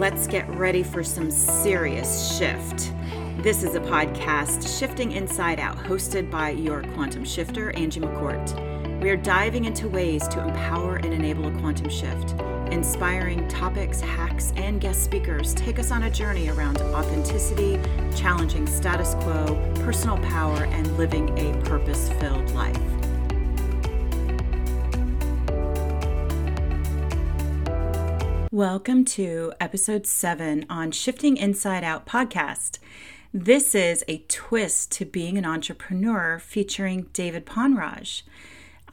let's get ready for some serious shift. This is a podcast, Shifting Inside Out, hosted by your quantum shifter, Angie McCourt. We are diving into ways to empower and enable a quantum shift. Inspiring topics, hacks, and guest speakers take us on a journey around authenticity, challenging status quo, personal power, and living a purpose filled life. Welcome to episode seven on Shifting Inside Out podcast. This is a twist to being an entrepreneur featuring David Ponraj.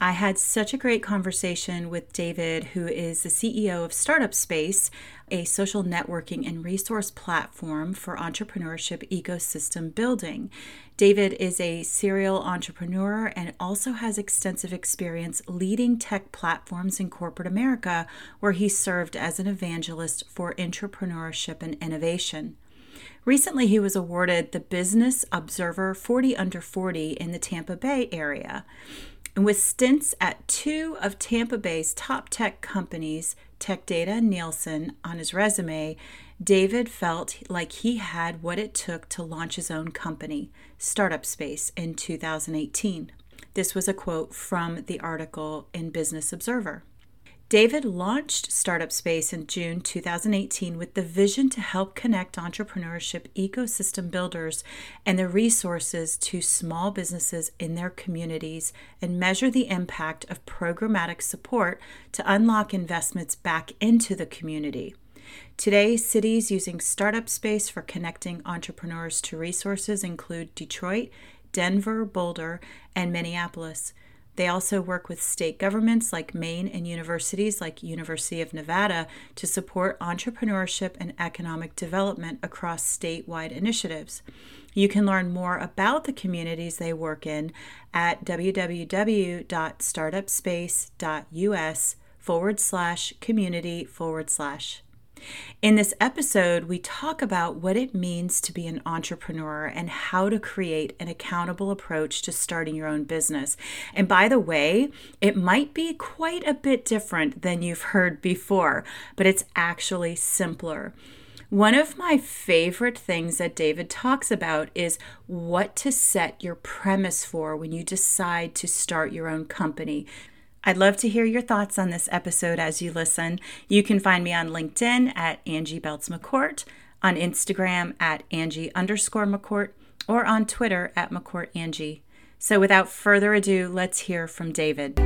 I had such a great conversation with David, who is the CEO of Startup Space, a social networking and resource platform for entrepreneurship ecosystem building. David is a serial entrepreneur and also has extensive experience leading tech platforms in corporate America, where he served as an evangelist for entrepreneurship and innovation. Recently, he was awarded the Business Observer 40 Under 40 in the Tampa Bay area. And with stints at two of Tampa Bay's top tech companies, Tech Data and Nielsen, on his resume, David felt like he had what it took to launch his own company, Startup Space, in 2018. This was a quote from the article in Business Observer. David launched Startup Space in June 2018 with the vision to help connect entrepreneurship ecosystem builders and the resources to small businesses in their communities and measure the impact of programmatic support to unlock investments back into the community. Today, cities using Startup Space for connecting entrepreneurs to resources include Detroit, Denver, Boulder, and Minneapolis. They also work with state governments like Maine and universities like University of Nevada to support entrepreneurship and economic development across statewide initiatives. You can learn more about the communities they work in at www.startupspace.us forward slash community forward slash. In this episode, we talk about what it means to be an entrepreneur and how to create an accountable approach to starting your own business. And by the way, it might be quite a bit different than you've heard before, but it's actually simpler. One of my favorite things that David talks about is what to set your premise for when you decide to start your own company. I'd love to hear your thoughts on this episode as you listen. You can find me on LinkedIn at Angie Belts McCourt, on Instagram at Angie underscore McCourt, or on Twitter at McCourt Angie. So without further ado, let's hear from David.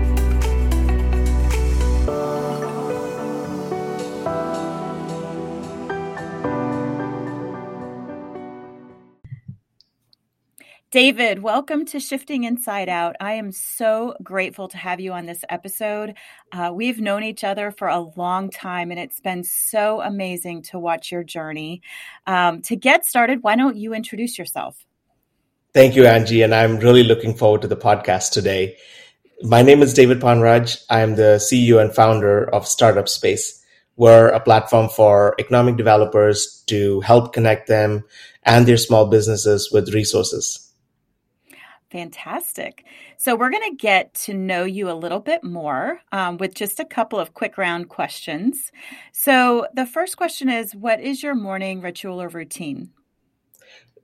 David, welcome to Shifting Inside Out. I am so grateful to have you on this episode. Uh, we've known each other for a long time, and it's been so amazing to watch your journey. Um, to get started, why don't you introduce yourself? Thank you, Angie, and I'm really looking forward to the podcast today. My name is David Ponraj. I am the CEO and founder of Startup Space. We're a platform for economic developers to help connect them and their small businesses with resources. Fantastic. So, we're going to get to know you a little bit more um, with just a couple of quick round questions. So, the first question is What is your morning ritual or routine?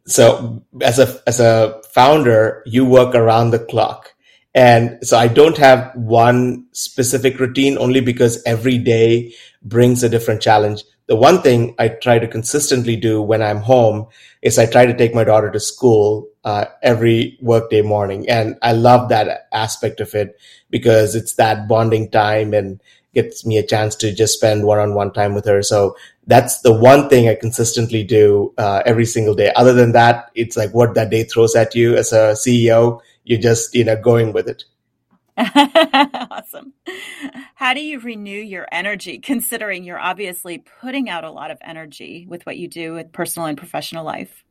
So, as a, as a founder, you work around the clock. And so I don't have one specific routine only because every day brings a different challenge. The one thing I try to consistently do when I'm home is I try to take my daughter to school uh, every workday morning. And I love that aspect of it because it's that bonding time and gets me a chance to just spend one-on-one time with her. So that's the one thing I consistently do uh, every single day. Other than that, it's like what that day throws at you as a CEO you're just you know going with it awesome how do you renew your energy considering you're obviously putting out a lot of energy with what you do with personal and professional life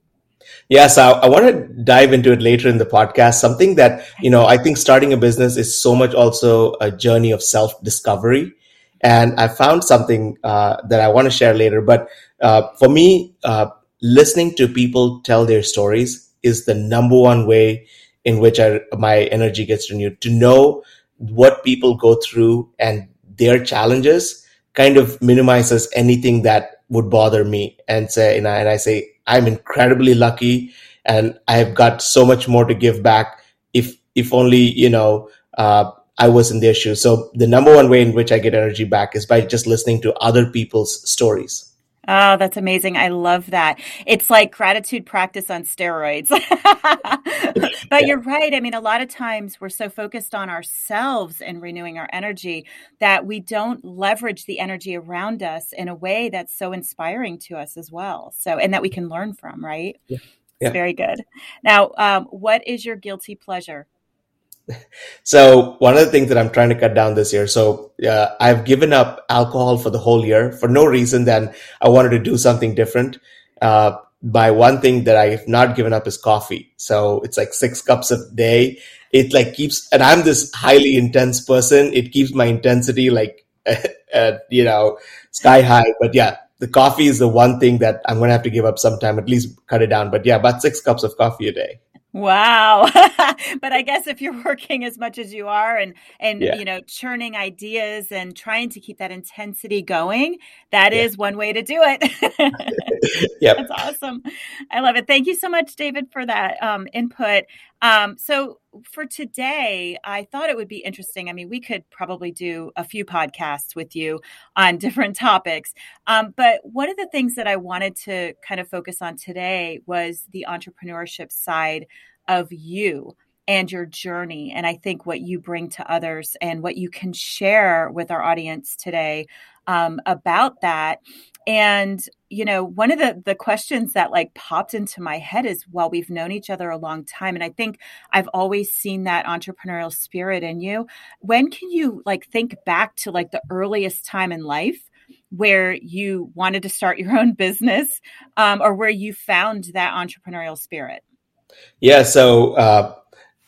Yes, I, I, want to dive into it later in the podcast. Something that, you know, I think starting a business is so much also a journey of self discovery. And I found something uh, that I want to share later. But uh, for me, uh, listening to people tell their stories is the number one way in which I, my energy gets renewed. To know what people go through and their challenges kind of minimizes anything that would bother me and say, and I, and I say, I'm incredibly lucky and I've got so much more to give back if, if only, you know, uh, I was in their shoes. So the number one way in which I get energy back is by just listening to other people's stories. Oh, that's amazing. I love that. It's like gratitude practice on steroids. but you're right. I mean, a lot of times we're so focused on ourselves and renewing our energy that we don't leverage the energy around us in a way that's so inspiring to us as well. So, and that we can learn from, right? Yeah. yeah. Very good. Now, um, what is your guilty pleasure? So one of the things that I'm trying to cut down this year, so uh, I've given up alcohol for the whole year for no reason than I wanted to do something different. Uh, by one thing that I have not given up is coffee. So it's like six cups a day. It like keeps, and I'm this highly intense person. It keeps my intensity like, uh, you know, sky high. But yeah, the coffee is the one thing that I'm going to have to give up sometime, at least cut it down. But yeah, about six cups of coffee a day. Wow. but I guess if you're working as much as you are and and yeah. you know churning ideas and trying to keep that intensity going, that yeah. is one way to do it. yeah. That's awesome. I love it. Thank you so much David for that um, input. Um, so for today, I thought it would be interesting. I mean, we could probably do a few podcasts with you on different topics. Um, but one of the things that I wanted to kind of focus on today was the entrepreneurship side of you and your journey. And I think what you bring to others and what you can share with our audience today um, about that. And, you know, one of the, the questions that like popped into my head is while we've known each other a long time, and I think I've always seen that entrepreneurial spirit in you, when can you like think back to like the earliest time in life? where you wanted to start your own business um, or where you found that entrepreneurial spirit? Yeah, so uh,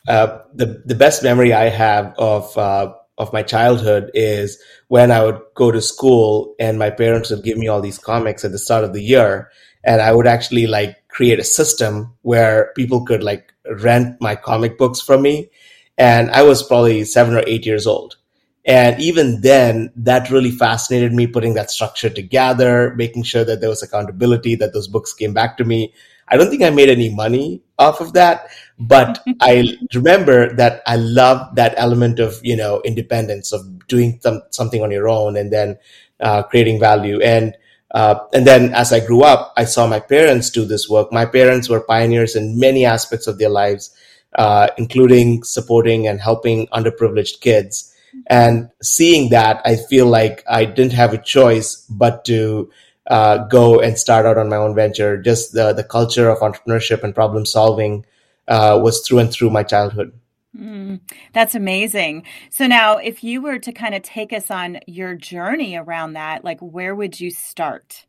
uh, the the best memory I have of uh, of my childhood is when I would go to school and my parents would give me all these comics at the start of the year, and I would actually like create a system where people could like rent my comic books from me, and I was probably seven or eight years old. And even then, that really fascinated me, putting that structure together, making sure that there was accountability, that those books came back to me. I don't think I made any money off of that, but I remember that I love that element of, you know, independence of doing some, something on your own and then uh, creating value. And, uh, and then as I grew up, I saw my parents do this work. My parents were pioneers in many aspects of their lives, uh, including supporting and helping underprivileged kids. And seeing that, I feel like I didn't have a choice but to uh, go and start out on my own venture. Just the the culture of entrepreneurship and problem solving uh, was through and through my childhood. Mm, that's amazing. So now, if you were to kind of take us on your journey around that, like where would you start?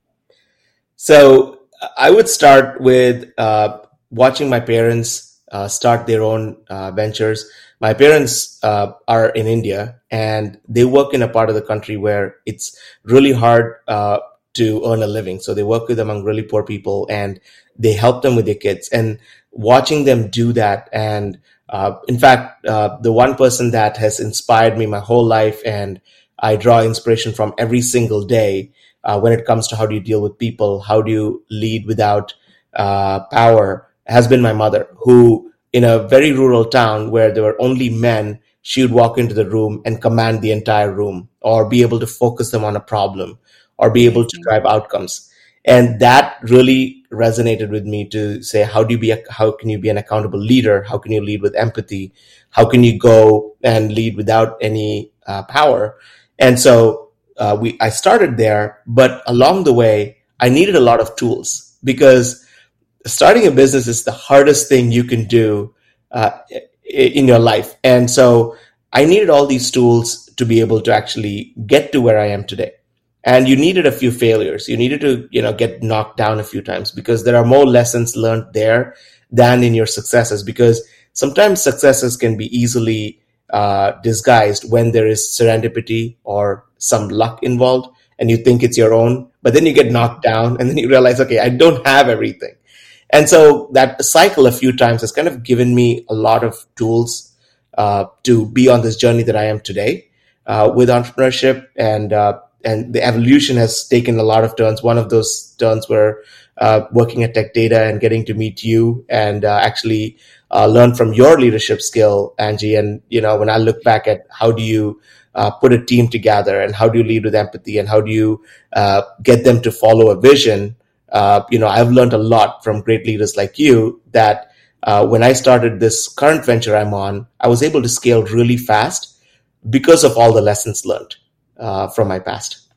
So I would start with uh, watching my parents uh, start their own uh, ventures. My parents uh, are in India and they work in a part of the country where it's really hard uh, to earn a living. So they work with among really poor people and they help them with their kids. And watching them do that, and uh, in fact, uh, the one person that has inspired me my whole life, and I draw inspiration from every single day uh, when it comes to how do you deal with people, how do you lead without uh, power, has been my mother, who in a very rural town where there were only men, she would walk into the room and command the entire room or be able to focus them on a problem or be able to drive outcomes. And that really resonated with me to say how do you be a, how can you be an accountable leader? How can you lead with empathy? How can you go and lead without any uh, power? And so uh, we i started there but along the way i needed a lot of tools because starting a business is the hardest thing you can do uh, in your life. And so i needed all these tools to be able to actually get to where i am today and you needed a few failures. You needed to you know get knocked down a few times because there are more lessons learned there than in your successes because sometimes successes can be easily uh, disguised when there is serendipity or some luck involved and you think it's your own but then you get knocked down and then you realize okay i don't have everything. And so that cycle a few times has kind of given me a lot of tools uh, to be on this journey that i am today uh, with entrepreneurship and uh, and the evolution has taken a lot of turns. One of those turns were uh, working at Tech Data and getting to meet you and uh, actually uh, learn from your leadership skill, Angie. And you know, when I look back at how do you uh, put a team together and how do you lead with empathy and how do you uh, get them to follow a vision, uh, you know, I've learned a lot from great leaders like you that. when I started this current venture I'm on, I was able to scale really fast because of all the lessons learned from my past.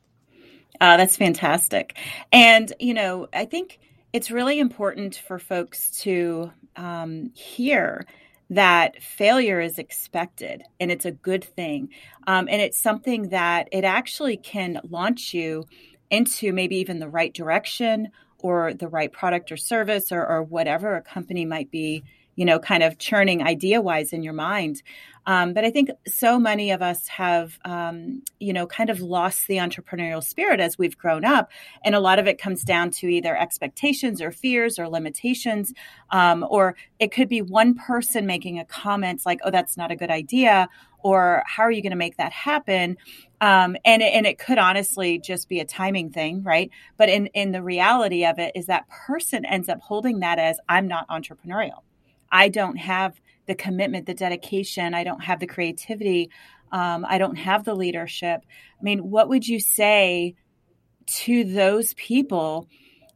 Uh, that's fantastic. And, you know, I think it's really important for folks to um, hear that failure is expected and it's a good thing. Um, and it's something that it actually can launch you into maybe even the right direction or the right product or service or, or whatever a company might be you know, kind of churning idea wise in your mind. Um, but I think so many of us have, um, you know, kind of lost the entrepreneurial spirit as we've grown up. And a lot of it comes down to either expectations or fears or limitations. Um, or it could be one person making a comment like, oh, that's not a good idea. Or how are you going to make that happen? Um, and, and it could honestly just be a timing thing, right? But in, in the reality of it is that person ends up holding that as I'm not entrepreneurial I don't have the commitment, the dedication, I don't have the creativity, um, I don't have the leadership. I mean, what would you say to those people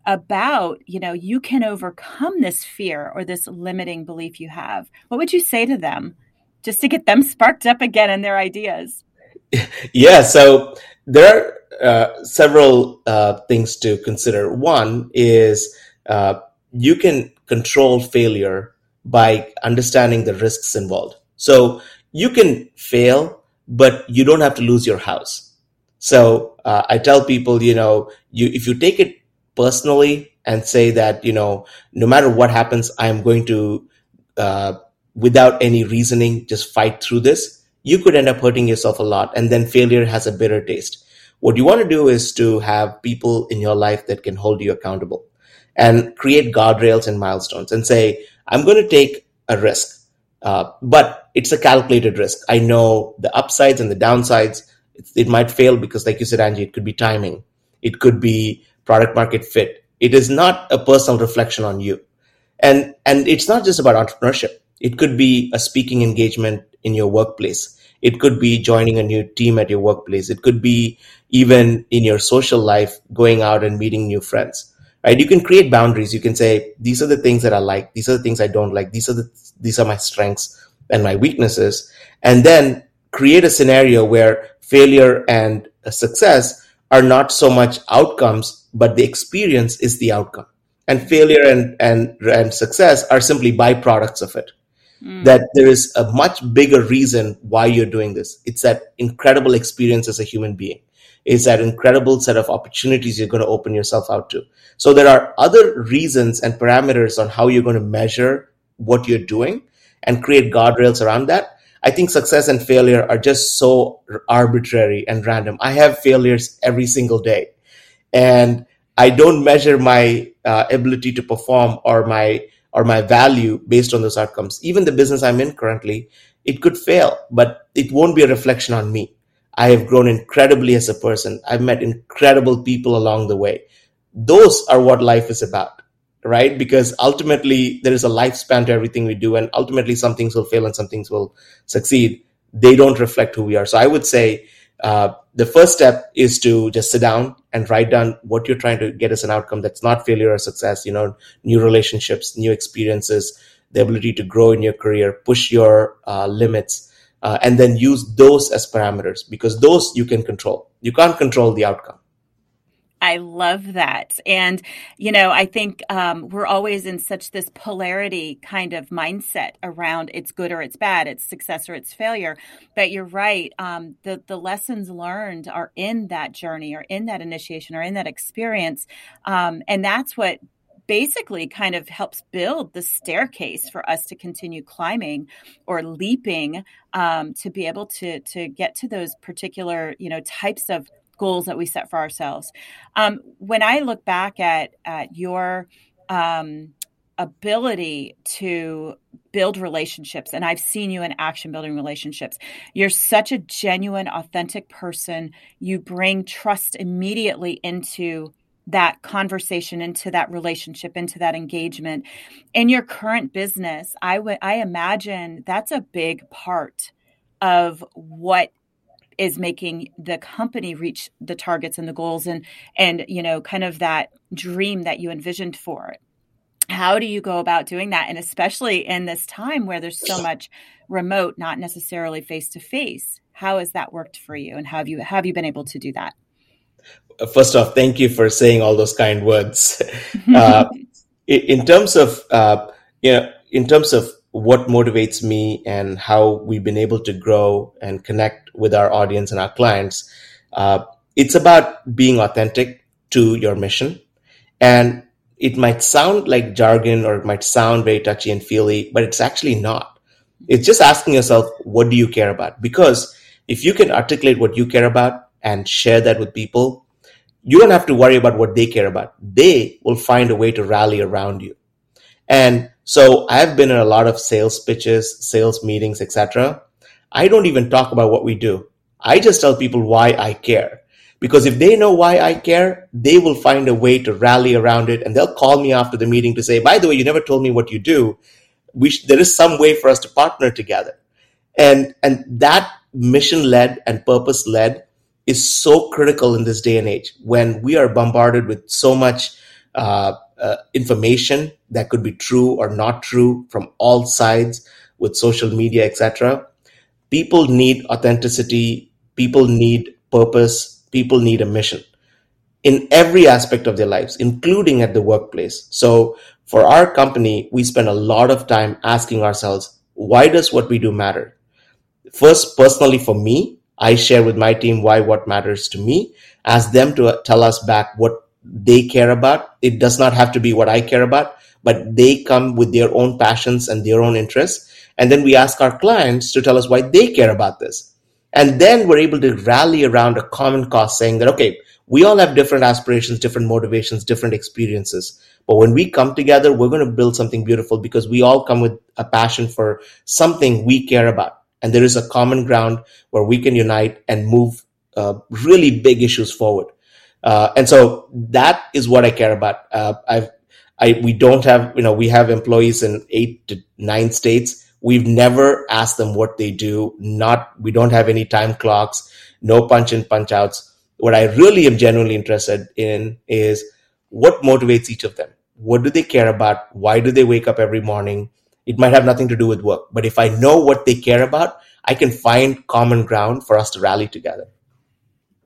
about, you know, you can overcome this fear or this limiting belief you have? What would you say to them just to get them sparked up again in their ideas? Yeah, so there are uh, several uh, things to consider. One is uh, you can control failure by understanding the risks involved. So you can fail, but you don't have to lose your house. So uh, I tell people, you know, you if you take it personally and say that, you know, no matter what happens, I am going to, uh, without any reasoning, just fight through this. You could end up hurting yourself a lot, and then failure has a bitter taste. What you want to do is to have people in your life that can hold you accountable and create guardrails and milestones and say, I'm going to take a risk, uh, but it's a calculated risk. I know the upsides and the downsides. It, it might fail because, like you said, Angie, it could be timing, it could be product market fit. It is not a personal reflection on you, and and it's not just about entrepreneurship. It could be a speaking engagement in your workplace. It could be joining a new team at your workplace. It could be even in your social life, going out and meeting new friends right? You can create boundaries. You can say, these are the things that I like. These are the things I don't like. These are the, these are my strengths and my weaknesses. And then create a scenario where failure and success are not so much outcomes, but the experience is the outcome. And failure and, and, and success are simply byproducts of it. Mm. That there is a much bigger reason why you're doing this. It's that incredible experience as a human being is that incredible set of opportunities you're going to open yourself out to. So there are other reasons and parameters on how you're going to measure what you're doing and create guardrails around that. I think success and failure are just so arbitrary and random. I have failures every single day and I don't measure my uh, ability to perform or my or my value based on those outcomes. Even the business I'm in currently, it could fail, but it won't be a reflection on me. I have grown incredibly as a person. I've met incredible people along the way. Those are what life is about, right? Because ultimately there is a lifespan to everything we do, and ultimately some things will fail and some things will succeed. They don't reflect who we are. So I would say uh, the first step is to just sit down and write down what you're trying to get as an outcome that's not failure or success, you know, new relationships, new experiences, the ability to grow in your career, push your uh, limits uh, and then use those as parameters because those you can control. You can't control the outcome. I love that. And, you know, I think um, we're always in such this polarity kind of mindset around it's good or it's bad, it's success or it's failure. But you're right. Um, the, the lessons learned are in that journey or in that initiation or in that experience. Um, and that's what basically kind of helps build the staircase for us to continue climbing or leaping um, to be able to to get to those particular you know types of goals that we set for ourselves. Um, when I look back at at your um, ability to build relationships and I've seen you in action building relationships. You're such a genuine, authentic person. You bring trust immediately into that conversation into that relationship into that engagement. In your current business i would i imagine that's a big part of what is making the company reach the targets and the goals and and you know kind of that dream that you envisioned for it. How do you go about doing that? And especially in this time where there's so much remote not necessarily face to face how has that worked for you? And have you have you been able to do that first off thank you for saying all those kind words uh, in terms of uh, you know in terms of what motivates me and how we've been able to grow and connect with our audience and our clients. Uh, it's about being authentic to your mission. And it might sound like jargon or it might sound very touchy and feely, but it's actually not. It's just asking yourself, what do you care about? Because if you can articulate what you care about and share that with people, you don't have to worry about what they care about. They will find a way to rally around you. And so I've been in a lot of sales pitches, sales meetings, etc. I don't even talk about what we do. I just tell people why I care. Because if they know why I care, they will find a way to rally around it and they'll call me after the meeting to say, by the way, you never told me what you do. Sh- there is some way for us to partner together. And, and that mission led and purpose led is so critical in this day and age when we are bombarded with so much uh, uh, information that could be true or not true from all sides with social media, etc. People need authenticity. People need purpose. People need a mission in every aspect of their lives, including at the workplace. So for our company, we spend a lot of time asking ourselves, why does what we do matter? First, personally for me, I share with my team why what matters to me, ask them to tell us back what they care about. It does not have to be what I care about, but they come with their own passions and their own interests. And then we ask our clients to tell us why they care about this. And then we're able to rally around a common cause saying that, okay, we all have different aspirations, different motivations, different experiences. But when we come together, we're going to build something beautiful because we all come with a passion for something we care about. And there is a common ground where we can unite and move uh, really big issues forward. Uh, and so that is what I care about. Uh, I've, I, we don't have, you know, we have employees in eight to nine states. We've never asked them what they do. Not, we don't have any time clocks, no punch in, punch outs. What I really am genuinely interested in is what motivates each of them. What do they care about? Why do they wake up every morning? It might have nothing to do with work, but if I know what they care about, I can find common ground for us to rally together.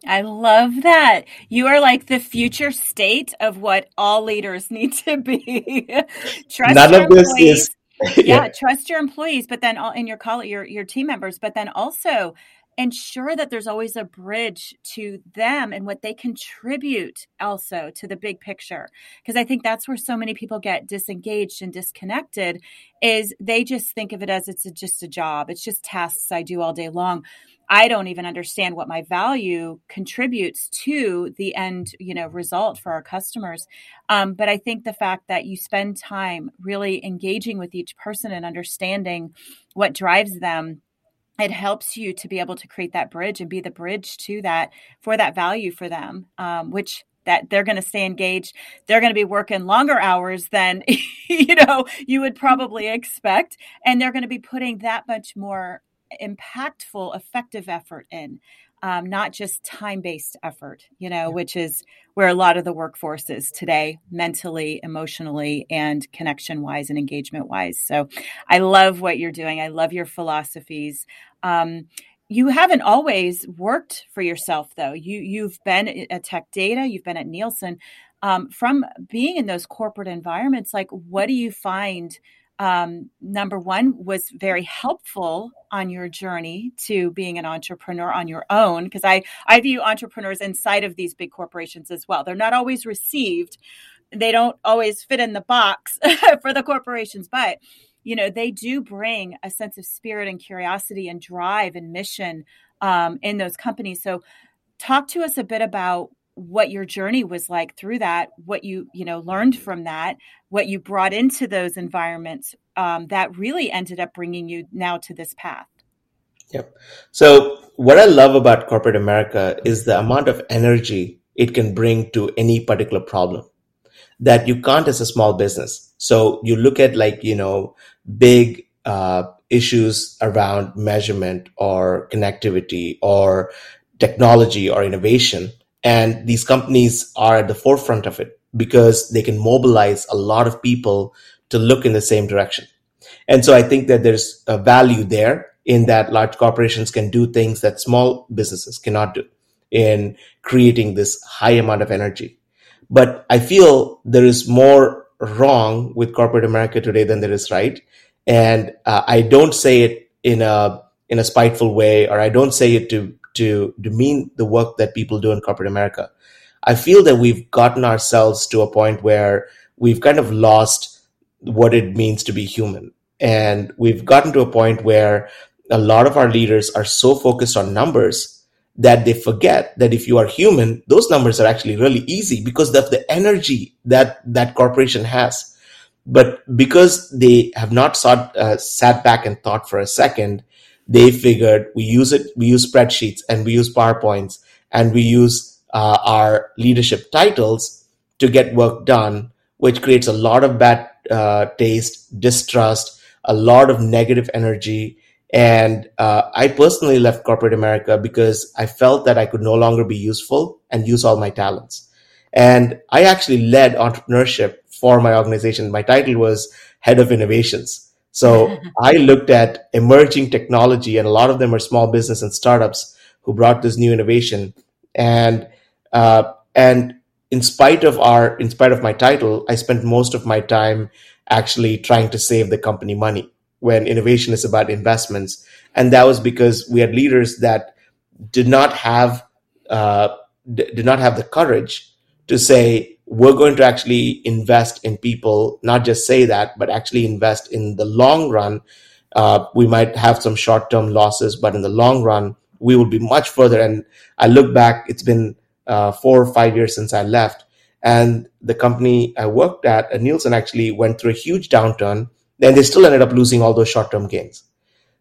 I love that. You are like the future state of what all leaders need to be. trust None your of this employees. is yeah, yeah, trust your employees, but then all in your call your your team members, but then also ensure that there's always a bridge to them and what they contribute also to the big picture. Because i think that's where so many people get disengaged and disconnected is they just think of it as it's a, just a job. It's just tasks i do all day long. I don't even understand what my value contributes to the end, you know, result for our customers. Um, but I think the fact that you spend time really engaging with each person and understanding what drives them it helps you to be able to create that bridge and be the bridge to that for that value for them um, which that they're going to stay engaged. They're going to be working longer hours than you know you would probably expect and they're going to be putting that much more impactful, effective effort in, um, not just time based effort, you know, which is where a lot of the workforce is today, mentally, emotionally, and connection wise and engagement wise. So I love what you're doing. I love your philosophies. Um, you haven't always worked for yourself though you you've been at tech data you've been at nielsen um, from being in those corporate environments like what do you find um, number one was very helpful on your journey to being an entrepreneur on your own because I, I view entrepreneurs inside of these big corporations as well. They're not always received. They don't always fit in the box for the corporations but you know they do bring a sense of spirit and curiosity and drive and mission um, in those companies. So talk to us a bit about what your journey was like through that, what you you know learned from that, what you brought into those environments um, that really ended up bringing you now to this path. Yep. So what I love about corporate America is the amount of energy it can bring to any particular problem that you can't as a small business. So you look at like you know big uh, issues around measurement or connectivity or technology or innovation and these companies are at the forefront of it because they can mobilize a lot of people to look in the same direction. And so I think that there's a value there in that large corporations can do things that small businesses cannot do in creating this high amount of energy. But I feel there is more wrong with corporate America today than there is right. And uh, I don't say it in a in a spiteful way, or I don't say it to to demean the work that people do in corporate America. I feel that we've gotten ourselves to a point where we've kind of lost what it means to be human. And we've gotten to a point where a lot of our leaders are so focused on numbers that they forget that if you are human, those numbers are actually really easy because of the energy that that corporation has. But because they have not sought, uh, sat back and thought for a second, they figured we use it, we use spreadsheets and we use PowerPoints and we use uh, our leadership titles to get work done, which creates a lot of bad uh, taste, distrust, a lot of negative energy. And uh, I personally left corporate America because I felt that I could no longer be useful and use all my talents. And I actually led entrepreneurship for my organization. My title was head of innovations. So I looked at emerging technology, and a lot of them are small business and startups who brought this new innovation. And uh, and in spite of our, in spite of my title, I spent most of my time actually trying to save the company money when innovation is about investments. And that was because we had leaders that did not have uh, d- did not have the courage to say we're going to actually invest in people, not just say that, but actually invest in the long run. Uh, we might have some short term losses, but in the long run, we will be much further. And I look back, it's been uh, four or five years since I left. And the company I worked at, uh, Nielsen, actually went through a huge downturn. Then they still ended up losing all those short term gains.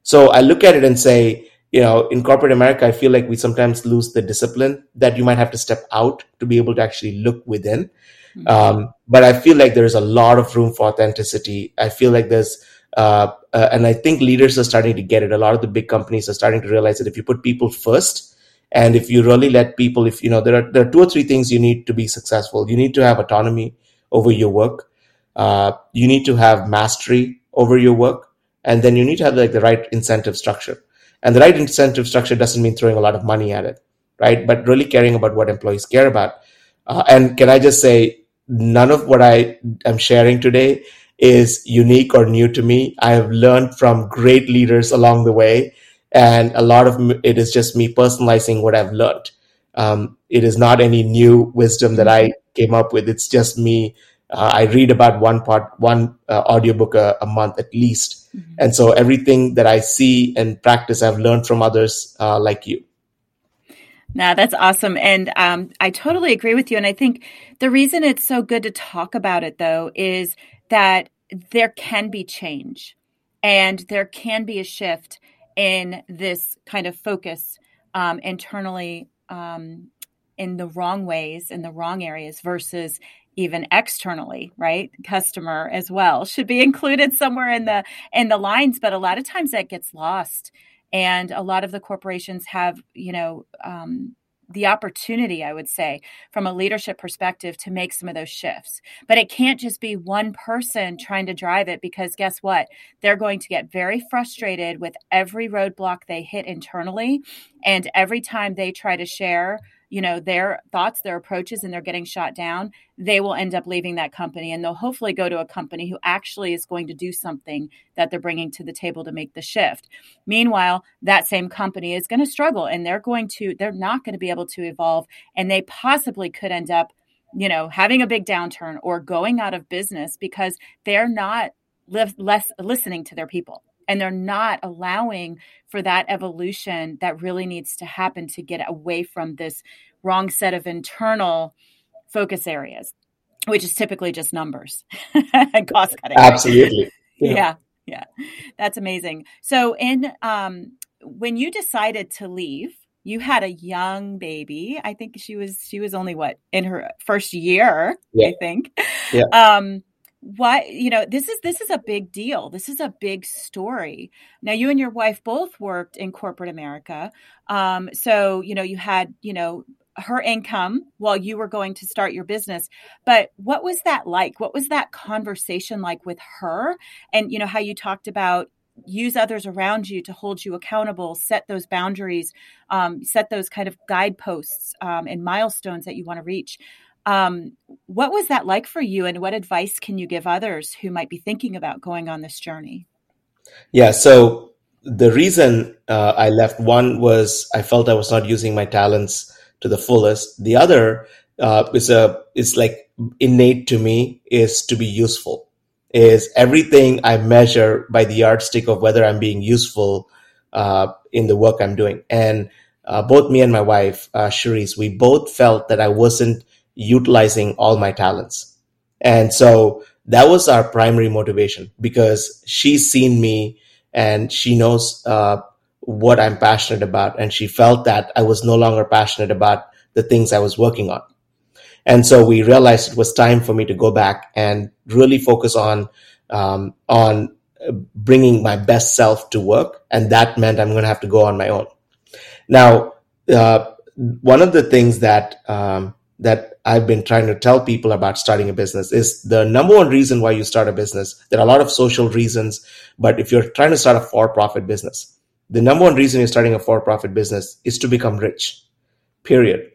So I look at it and say, you know, in corporate America, I feel like we sometimes lose the discipline that you might have to step out to be able to actually look within. Mm-hmm. Um, but I feel like there's a lot of room for authenticity. I feel like there's, uh, uh, and I think leaders are starting to get it. A lot of the big companies are starting to realize that if you put people first, and if you really let people, if you know, there are there are two or three things you need to be successful. You need to have autonomy over your work. Uh, you need to have mastery over your work, and then you need to have like the right incentive structure. And the right incentive structure doesn't mean throwing a lot of money at it, right? But really caring about what employees care about. Uh, and can I just say, none of what I am sharing today is unique or new to me. I have learned from great leaders along the way, and a lot of it is just me personalizing what I've learned. Um, it is not any new wisdom that I came up with. It's just me. Uh, I read about one part, one uh, audiobook a, a month at least Mm-hmm. And so everything that I see and practice, I've learned from others uh, like you. Now that's awesome. And um, I totally agree with you. And I think the reason it's so good to talk about it, though, is that there can be change and there can be a shift in this kind of focus um, internally um, in the wrong ways, in the wrong areas versus even externally right? Customer as well should be included somewhere in the in the lines but a lot of times that gets lost. And a lot of the corporations have you know um, the opportunity i would say from a leadership perspective to make some of those shifts. But it can't just be one person trying to drive it because guess what? They're going to get very frustrated with every roadblock they hit internally. And every time they try to share you know their thoughts their approaches and they're getting shot down they will end up leaving that company and they'll hopefully go to a company who actually is going to do something that they're bringing to the table to make the shift. Meanwhile that same company is going to struggle and they're going to they're not going to be able to evolve and they possibly could end up you know having a big downturn or going out of business because they're not less listening to their people and they're not allowing for that evolution that really needs to happen to get away from this wrong set of internal focus areas, which is typically just numbers and cost cutting. Absolutely. Yeah. yeah. yeah. That's amazing. So in um when you decided to leave, you had a young baby. I think she was she was only what in her first year, yeah. I think. Yeah. Um why you know this is this is a big deal. This is a big story. Now you and your wife both worked in corporate america. Um, so you know you had you know her income while you were going to start your business. But what was that like? What was that conversation like with her? And you know how you talked about use others around you to hold you accountable set those boundaries um, set those kind of guideposts um, and milestones that you want to reach um, what was that like for you, and what advice can you give others who might be thinking about going on this journey? Yeah, so the reason uh, I left one was I felt I was not using my talents to the fullest. The other uh, is a is like innate to me is to be useful. Is everything I measure by the yardstick of whether I'm being useful uh, in the work I'm doing, and uh, both me and my wife, uh, Cherise, we both felt that I wasn't utilizing all my talents. And so that was our primary motivation because she's seen me and she knows uh, what I'm passionate about. And she felt that I was no longer passionate about the things I was working on. And so we realized it was time for me to go back and really focus on um, on bringing my best self to work, and that meant I'm going to have to go on my own. Now, uh, one of the things that um, that I've been trying to tell people about starting a business is the number one reason why you start a business. There are a lot of social reasons, but if you're trying to start a for profit business, the number one reason you're starting a for profit business is to become rich, period.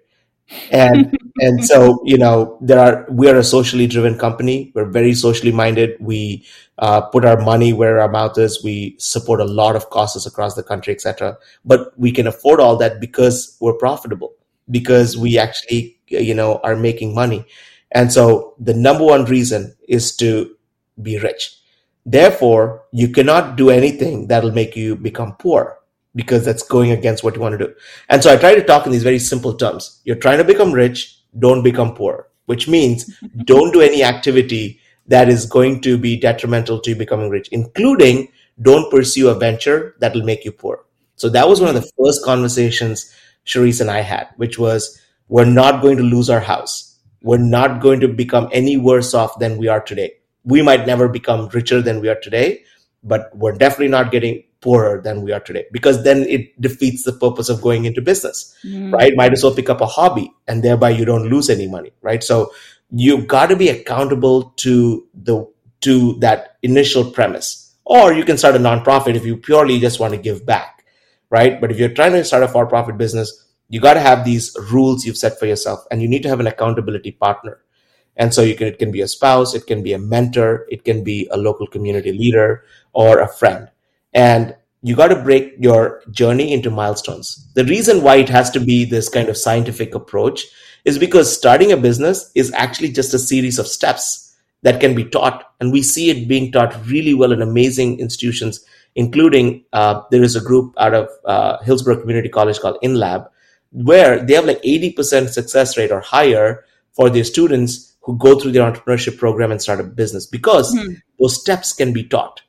And, and so, you know, there are, we are a socially driven company. We're very socially minded. We uh, put our money where our mouth is. We support a lot of causes across the country, etc. But we can afford all that because we're profitable because we actually you know are making money. And so the number one reason is to be rich. Therefore you cannot do anything that'll make you become poor because that's going against what you want to do. And so i try to talk in these very simple terms. You're trying to become rich don't become poor which means don't do any activity that is going to be detrimental to you becoming rich including don't pursue a venture that will make you poor. So that was one of the first conversations Cherise and I had, which was we're not going to lose our house. We're not going to become any worse off than we are today. We might never become richer than we are today, but we're definitely not getting poorer than we are today because then it defeats the purpose of going into business, mm. right? Might as well pick up a hobby and thereby you don't lose any money, right? So you've got to be accountable to the to that initial premise. Or you can start a nonprofit if you purely just want to give back right? But if you're trying to start a for-profit business, you got to have these rules you've set for yourself, and you need to have an accountability partner. And so you can it can be a spouse, it can be a mentor, it can be a local community leader or a friend. And you got to break your journey into milestones. The reason why it has to be this kind of scientific approach is because starting a business is actually just a series of steps that can be taught. And we see it being taught really well in amazing institutions including uh, there is a group out of uh, Hillsborough Community College called InLab, where they have like 80% success rate or higher for their students who go through their entrepreneurship program and start a business because mm-hmm. those steps can be taught.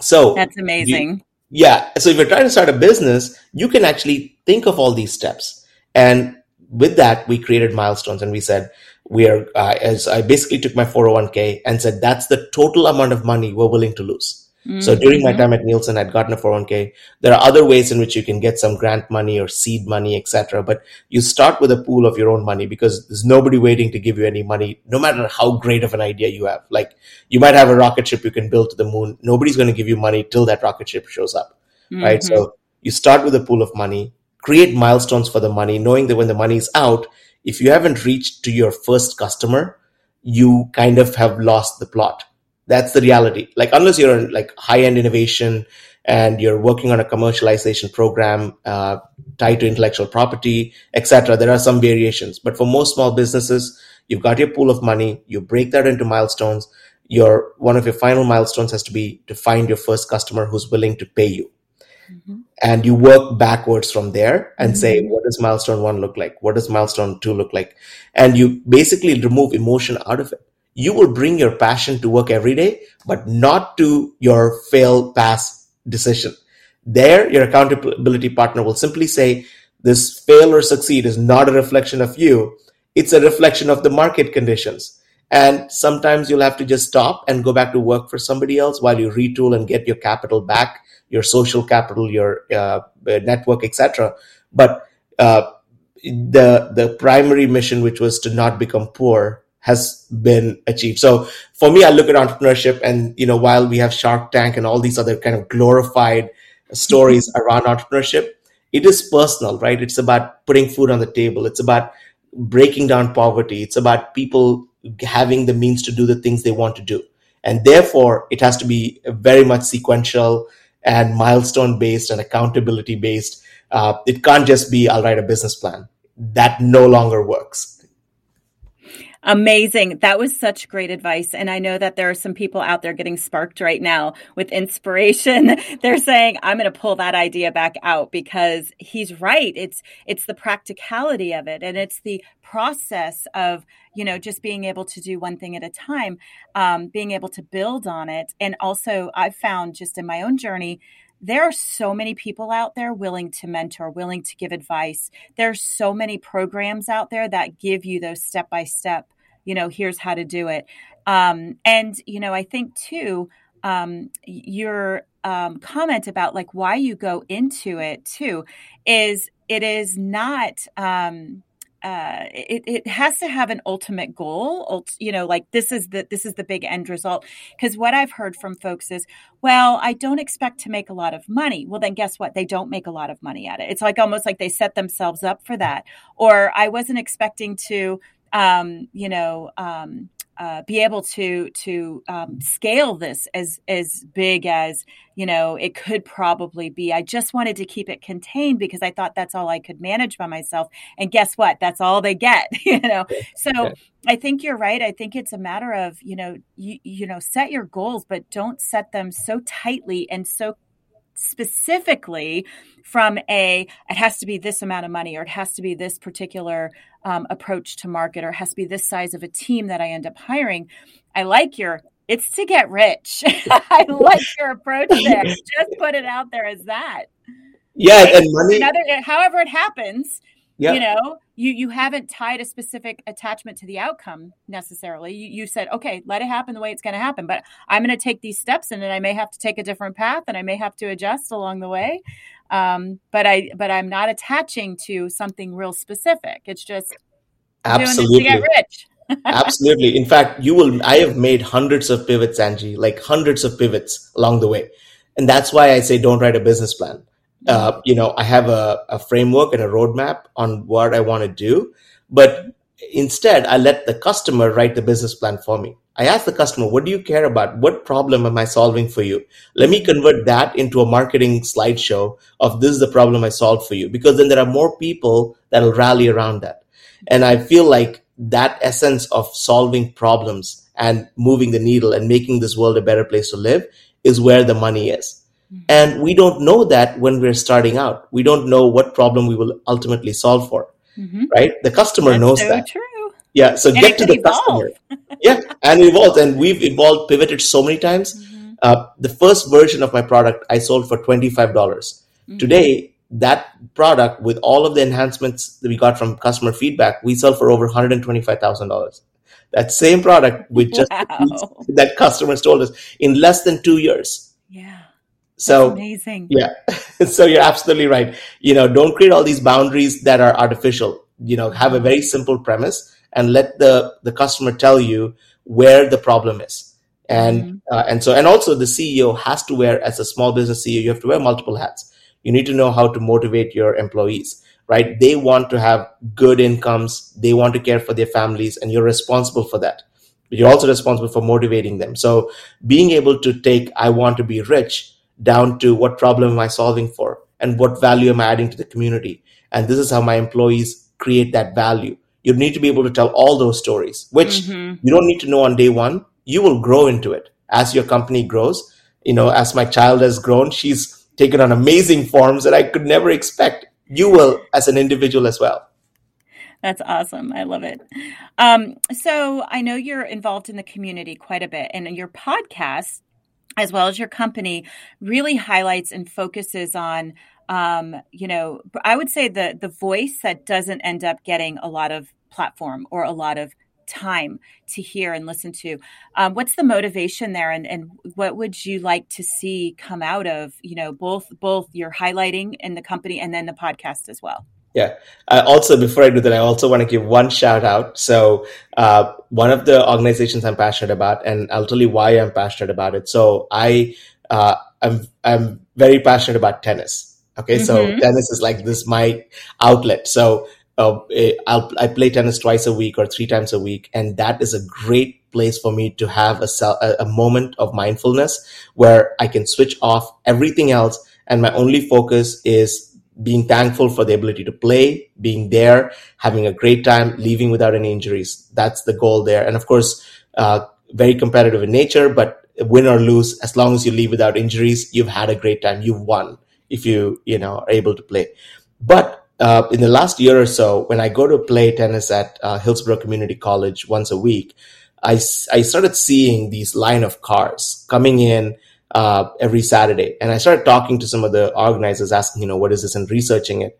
So that's amazing. You, yeah. So if you're trying to start a business, you can actually think of all these steps. And with that, we created milestones and we said, we are, uh, as I basically took my 401k and said, that's the total amount of money we're willing to lose. Mm-hmm. So during my time at Nielsen, I'd gotten a 401k. There are other ways in which you can get some grant money or seed money, etc. But you start with a pool of your own money because there's nobody waiting to give you any money, no matter how great of an idea you have. Like you might have a rocket ship you can build to the moon. Nobody's going to give you money till that rocket ship shows up, mm-hmm. right? So you start with a pool of money, create milestones for the money, knowing that when the money is out, if you haven't reached to your first customer, you kind of have lost the plot that's the reality. Like unless you're in like high end innovation and you're working on a commercialization program uh, tied to intellectual property, etc., there are some variations. But for most small businesses, you've got your pool of money. You break that into milestones. Your one of your final milestones has to be to find your first customer who's willing to pay you. Mm-hmm. and you work backwards from there and mm-hmm. say what does milestone 1 look like what does milestone 2 look like and you basically remove emotion out of it you will bring your passion to work every day but not to your fail pass decision. There your accountability partner will simply say this fail or succeed is not a reflection of you. It's a reflection of the market conditions. And sometimes you'll have to just stop and go back to work for somebody else while you retool and get your capital back your social capital, your uh, network, etc. But uh, the the primary mission, which was to not become poor, has been achieved. So for me, I look at entrepreneurship, and you know, while we have Shark Tank and all these other kind of glorified stories mm-hmm. around entrepreneurship, it is personal, right? It's about putting food on the table. It's about breaking down poverty. It's about people having the means to do the things they want to do. And therefore, it has to be very much sequential and milestone based and accountability based. Uh, it can't just be, I'll write a business plan. That no longer works. Amazing. That was such great advice. And I know that there are some people out there getting sparked right now with inspiration. They're saying, I'm going to pull that idea back out because he's right. It's, it's the practicality of it and it's the process of, you know, just being able to do one thing at a time, um, being able to build on it. And also I've found just in my own journey, there are so many people out there willing to mentor, willing to give advice. There's so many programs out there that give you those step by step you know here's how to do it. Um, and you know i think too um, your um, comment about like why you go into it too is it is not um, uh, it, it has to have an ultimate goal you know like this is the this is the big end result. Because what i've heard from folks is well i don't expect to make a lot of money. Well then guess what? They don't make a lot of money at it. It's like almost like they set themselves up for that. Or i wasn't expecting to um, you know, um, uh, be able to to um, scale this as as big as you know it could probably be. I just wanted to keep it contained because I thought that's all I could manage by myself. And guess what? That's all they get. You know, so I think you're right. I think it's a matter of you know you you know set your goals, but don't set them so tightly and so specifically from a it has to be this amount of money or it has to be this particular um, approach to market or it has to be this size of a team that i end up hiring. I like your it's to get rich. I like your approach there. Just put it out there as that. Yeah and money Another, however it happens Yep. You know, you you haven't tied a specific attachment to the outcome necessarily. You, you said, okay, let it happen the way it's going to happen, but I'm going to take these steps, and then I may have to take a different path, and I may have to adjust along the way. Um, but I but I'm not attaching to something real specific. It's just absolutely get rich. absolutely. In fact, you will. I have made hundreds of pivots, Angie, like hundreds of pivots along the way, and that's why I say don't write a business plan uh, you know, I have a, a framework and a roadmap on what I want to do, but instead I let the customer write the business plan for me. I ask the customer, what do you care about? What problem am I solving for you? Let me convert that into a marketing slideshow of this is the problem I solved for you, because then there are more people that'll rally around that. And I feel like that essence of solving problems and moving the needle and making this world a better place to live is where the money is. Mm-hmm. And we don't know that when we're starting out. We don't know what problem we will ultimately solve for. Mm-hmm. Right? The customer That's knows so that. True. Yeah. So and get to the evolve. customer. yeah. And evolve. And we've evolved, pivoted so many times. Mm-hmm. Uh, the first version of my product I sold for 25. dollars mm-hmm. Today, that product with all of the enhancements that we got from customer feedback, we sell for over $125,000. That same product with just wow. that customers told us in less than two years. Yeah. So That's amazing. Yeah. so you're absolutely right. You know, don't create all these boundaries that are artificial. You know, have a very simple premise and let the the customer tell you where the problem is. And mm-hmm. uh, and so and also the CEO has to wear as a small business CEO, you have to wear multiple hats. You need to know how to motivate your employees, right? They want to have good incomes, they want to care for their families, and you're responsible for that. But you're also responsible for motivating them. So being able to take I want to be rich down to what problem am I solving for and what value am I adding to the community. And this is how my employees create that value. You need to be able to tell all those stories, which mm-hmm. you don't need to know on day one. You will grow into it as your company grows. You know, as my child has grown, she's taken on amazing forms that I could never expect. You will as an individual as well. That's awesome. I love it. Um, so I know you're involved in the community quite a bit, and your podcast, as well as your company, really highlights and focuses on um, you know, I would say the the voice that doesn't end up getting a lot of platform or a lot of time to hear and listen to. Um, what's the motivation there, and, and what would you like to see come out of you know both both your highlighting in the company and then the podcast as well? Yeah. Uh, also, before I do that, I also want to give one shout out. So, uh, one of the organizations I'm passionate about, and I'll tell you why I'm passionate about it. So, I uh, I'm I'm very passionate about tennis. Okay, mm-hmm. so tennis is like this my outlet. So uh, eh, I'll, I play tennis twice a week or three times a week, and that is a great place for me to have a, a moment of mindfulness where I can switch off everything else, and my only focus is being thankful for the ability to play, being there, having a great time, leaving without any injuries. That's the goal there, and of course, uh, very competitive in nature, but win or lose, as long as you leave without injuries, you've had a great time. You've won if you you know are able to play. But uh, in the last year or so, when I go to play tennis at uh, Hillsborough Community College once a week, I, I started seeing these line of cars coming in uh, every Saturday. And I started talking to some of the organizers, asking, you know, what is this, and researching it.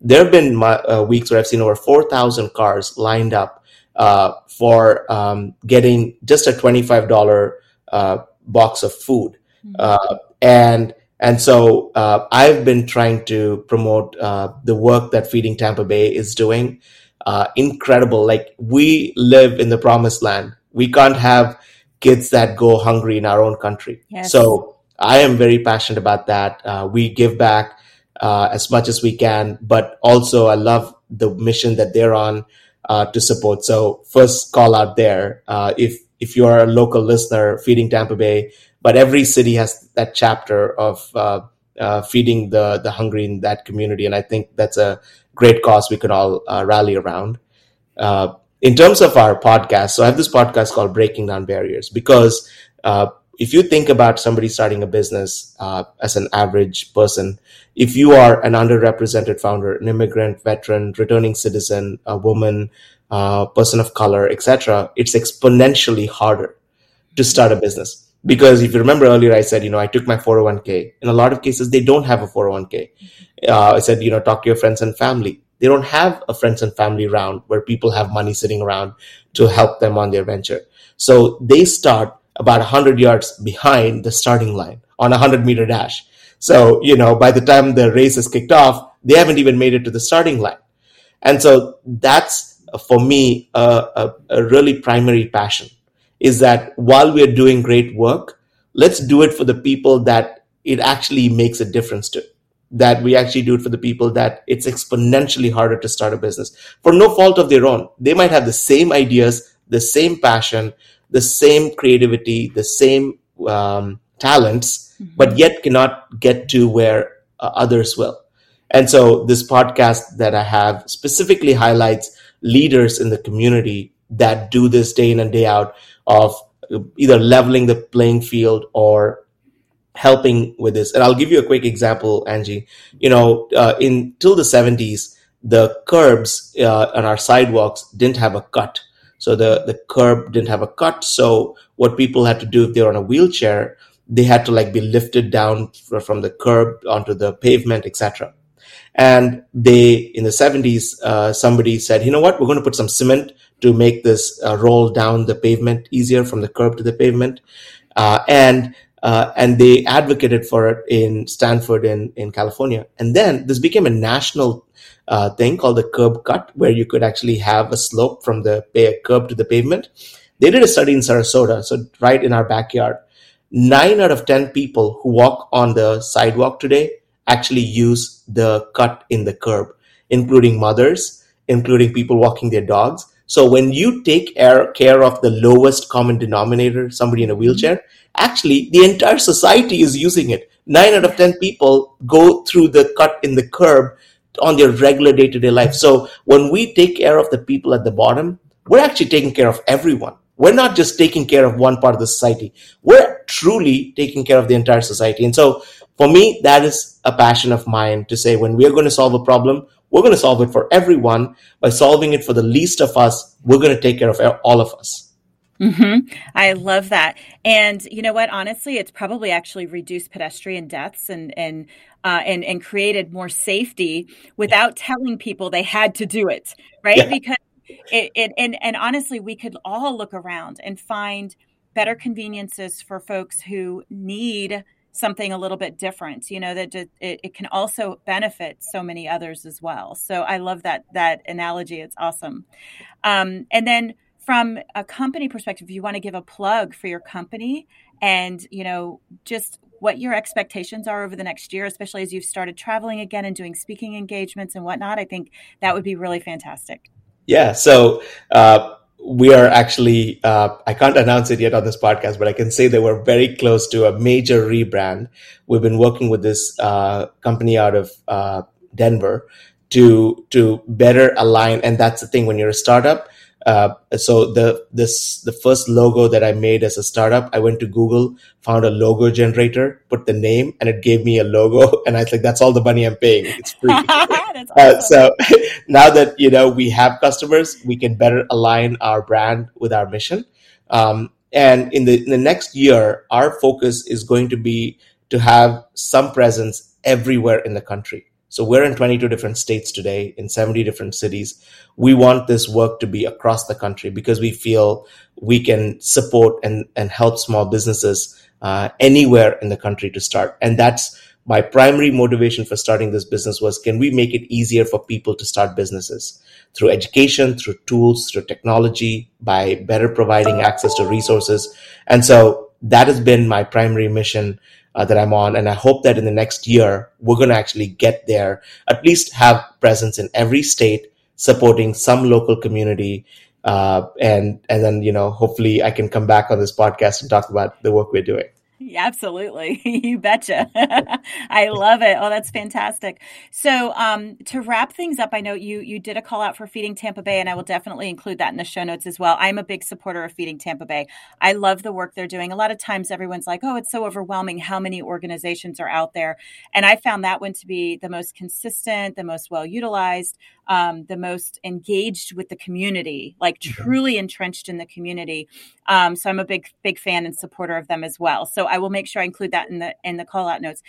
There have been my, uh, weeks where I've seen over 4,000 cars lined up uh, for um, getting just a $25 uh, box of food. Mm-hmm. and and so uh, I've been trying to promote uh, the work that Feeding Tampa Bay is doing. Uh, incredible. Like we live in the promised land. We can't have kids that go hungry in our own country. Yes. So I am very passionate about that. Uh, we give back uh, as much as we can, but also I love the mission that they're on uh, to support. So first call out there. if, if you are a local listener, Feeding Tampa Bay, but every city has that chapter of uh, uh, feeding the the hungry in that community, and I think that's a great cause we could all uh, rally around. Uh, in terms of our podcast, so I have this podcast called Breaking Down Barriers because uh, if you think about somebody starting a business uh, as an average person, if you are an underrepresented founder, an immigrant, veteran, returning citizen, a woman, person of color, etc., it's exponentially harder to start a business. Because if you remember earlier i said you know i took my 401k in a lot of cases they don't have a 401k uh, i said you know talk to your friends and family they don't have a friends and family round where people have money sitting around to help them on their venture. So they start about 100 yards behind the starting line on a 100 meter dash. So you know by the time the race is kicked off they haven't even made it to the starting line. And so that's uh, for me a, a really primary passion is that while we're doing great work, let's do it for the people that it actually makes a difference to. That we actually do it for the people that it's exponentially harder to start a business for no fault of their own. They might have the same ideas, the same passion, the same creativity, the same um, talents, mm-hmm. but yet cannot get to where uh, others will. And so this podcast that I have specifically highlights leaders in the community that do this day in and day out of either leveling the playing field or helping with this. And I'll give you a quick example, Angie. You know, uh, in till the 70s, the curbs uh, on our sidewalks didn't have a cut. So the, the curb didn't have a cut. So what people had to do if they were on a wheelchair, they had to like be lifted down from the curb onto the pavement, etc. And they, in the 70s, uh, somebody said, you know what, we're going to put some cement to make this uh, roll down the pavement easier from the curb to the pavement. Uh, and uh, and they advocated for it in Stanford in, in California. And then this became a national uh, thing called the curb cut, where you could actually have a slope from the curb to the pavement. They did a study in Sarasota, so right in our backyard. Nine out of 10 people who walk on the sidewalk today actually use the cut in the curb, including mothers, including people walking their dogs. So when you take care of the lowest common denominator, somebody in a wheelchair, mm-hmm. actually the entire society is using it. Nine out of 10 people go through the cut in the curb on their regular day to day life. So when we take care of the people at the bottom, we're actually taking care of everyone. We're not just taking care of one part of the society. We're truly taking care of the entire society. And so for me, that is a passion of mine to say when we're going to solve a problem, we're going to solve it for everyone. By solving it for the least of us, we're going to take care of all of us. Mm-hmm. I love that. And you know what? Honestly, it's probably actually reduced pedestrian deaths and and uh, and and created more safety without telling people they had to do it, right? Yeah. Because it, it and and honestly, we could all look around and find better conveniences for folks who need something a little bit different you know that it, it can also benefit so many others as well. So i love that that analogy. It's awesome. Um, and then from a company perspective you want to give a plug for your company and you know just what your expectations are over the next year especially as you've started traveling again and doing speaking engagements and whatnot. I think that would be really fantastic. Yeah. So uh, we are actually uh, i can't announce it yet on this podcast but i can say that we're very close to a major rebrand we've been working with this uh, company out of uh, denver to to better align and that's the thing when you're a startup uh, so the this the first logo that I made as a startup, I went to Google, found a logo generator, put the name, and it gave me a logo. And I was like, "That's all the money I'm paying. It's free." uh, awesome. uh, so now that you know we have customers, we can better align our brand with our mission. Um, and in the in the next year, our focus is going to be to have some presence everywhere in the country. So we're in 22 different states today, in 70 different cities. We want this work to be across the country because we feel we can support and, and help small businesses uh, anywhere in the country to start. And that's my primary motivation for starting this business was can we make it easier for people to start businesses through education, through tools, through technology, by better providing access to resources. And so that has been my primary mission uh, that I'm on. And I hope that in the next year, we're going to actually get there, at least have presence in every state, supporting some local community. Uh, and, and then, you know, hopefully I can come back on this podcast and talk about the work we're doing. Absolutely. you betcha. I love it. Oh, that's fantastic. So, um, to wrap things up, I know you you did a call out for Feeding Tampa Bay, and I will definitely include that in the show notes as well. I'm a big supporter of Feeding Tampa Bay. I love the work they're doing. A lot of times everyone's like, oh, it's so overwhelming how many organizations are out there. And I found that one to be the most consistent, the most well utilized um, the most engaged with the community, like truly entrenched in the community. Um, so I'm a big, big fan and supporter of them as well. So I will make sure I include that in the in the call out notes.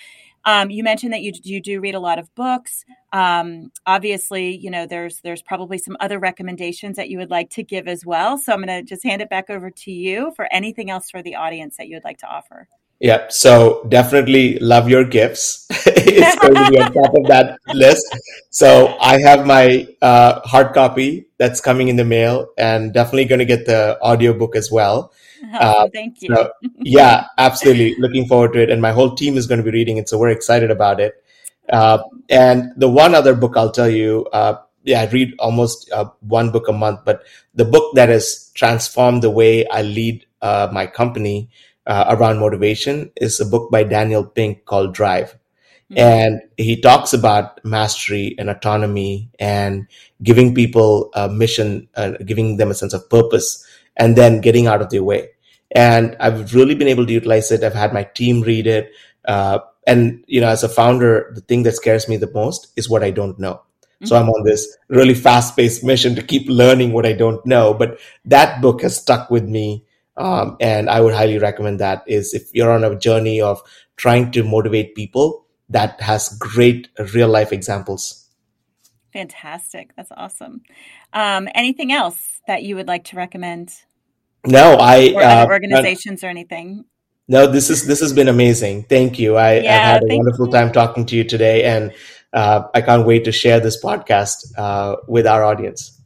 Um, you mentioned that you you do read a lot of books. Um, obviously, you know there's there's probably some other recommendations that you would like to give as well. So I'm going to just hand it back over to you for anything else for the audience that you would like to offer. Yeah, so definitely love your gifts. it's going to be on top of that list. So I have my uh, hard copy that's coming in the mail, and definitely going to get the audiobook as well. Uh, thank you. So, yeah, absolutely. Looking forward to it, and my whole team is going to be reading it, so we're excited about it. Uh, and the one other book I'll tell you, uh, yeah, I read almost uh, one book a month, but the book that has transformed the way I lead uh, my company uh, around motivation is a book by Daniel Pink called Drive. Mm-hmm. And he talks about mastery and autonomy and giving people a mission, giving them a sense of purpose, and then getting out of their way. And I've really been able to utilize it. I've had my team read it. Uh, and, you know, as a founder, the thing that scares me the most is what I don't know. So I'm on this really fast paced mission to keep learning what I don't know. But that book has stuck with me um, and I would highly recommend that is if you're on a journey of trying to motivate people that has great real life examples. Fantastic. That's awesome. Um, anything else that you would like to recommend? No, I or uh, organizations uh, or anything. No, this is this has been amazing. Thank you. I, yeah, have had a wonderful you. time talking to you today, and uh, I can't wait to share this podcast uh, with our audience.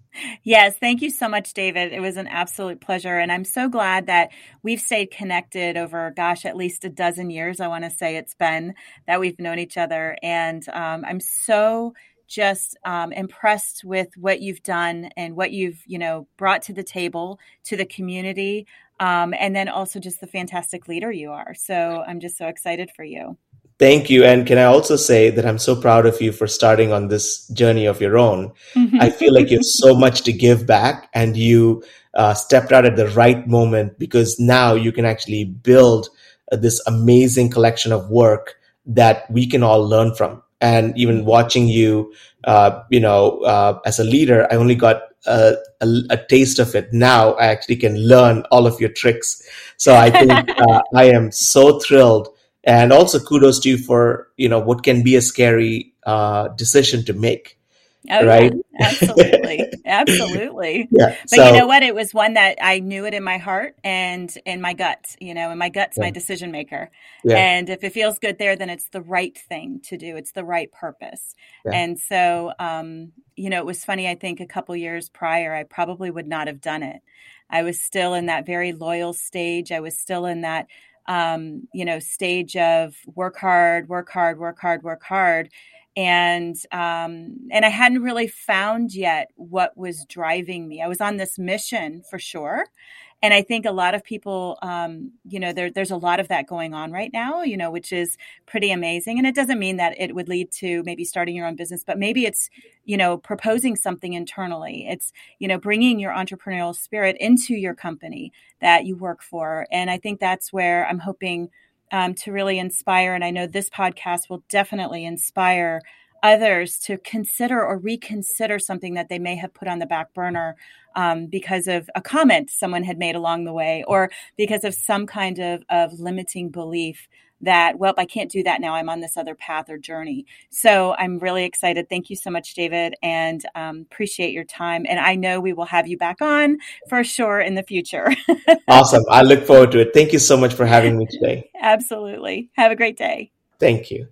Yes, thank you so much, David. It was an absolute pleasure. And I'm so glad that we've stayed connected over, gosh, at least a dozen years. I want to say it's been that we've known each other. And um, I'm so just um, impressed with what you've done and what you've, you know, brought to the table to the community. Um, and then also just the fantastic leader you are. So I'm just so excited for you. Thank you. And can I also say that I'm so proud of you for starting on this journey of your own. I feel like you have so much to give back and you uh, stepped out at the right moment because now you can actually build this amazing collection of work that we can all learn from. And even watching you, uh, you know, uh, as a leader, I only got a, a, a, taste of it. Now I actually can learn all of your tricks. So I think uh, I am so thrilled. And also kudos to you for, you know, what can be a scary uh, decision to make. Oh, right? Yeah, absolutely. absolutely. Yeah. But so, you know what? It was one that I knew it in my heart and in my gut, you know, and my gut's yeah. my decision maker. Yeah. And if it feels good there, then it's the right thing to do. It's the right purpose. And so, um, you know, it was funny. I think a couple years prior, I probably would not have done it. I was still in that very loyal stage. I was still in that, um, you know, stage of work hard, work hard, work hard, work hard and um, and I hadn't really found yet what was driving me. I was on this mission for sure, and I think a lot of people, um, you know, there, there's a lot of that going on right now, you know, which is pretty amazing. And it doesn't mean that it would lead to maybe starting your own business, but maybe it's, you know, proposing something internally. It's, you know, bringing your entrepreneurial spirit into your company that you work for. And I think that's where I'm hoping um, to really inspire. And I know this podcast will definitely inspire others to consider or reconsider something that they may have put on the back burner um, because of a comment someone had made along the way or because of some kind of, of limiting belief that, well, I can't do that now. I'm on this other path or journey. So I'm really excited. Thank you so much, David, and um, appreciate your time. And I know we will have you back on for sure in the future. awesome. I look forward to it. Thank you so much for having me today. Absolutely. Have a great day. Thank you.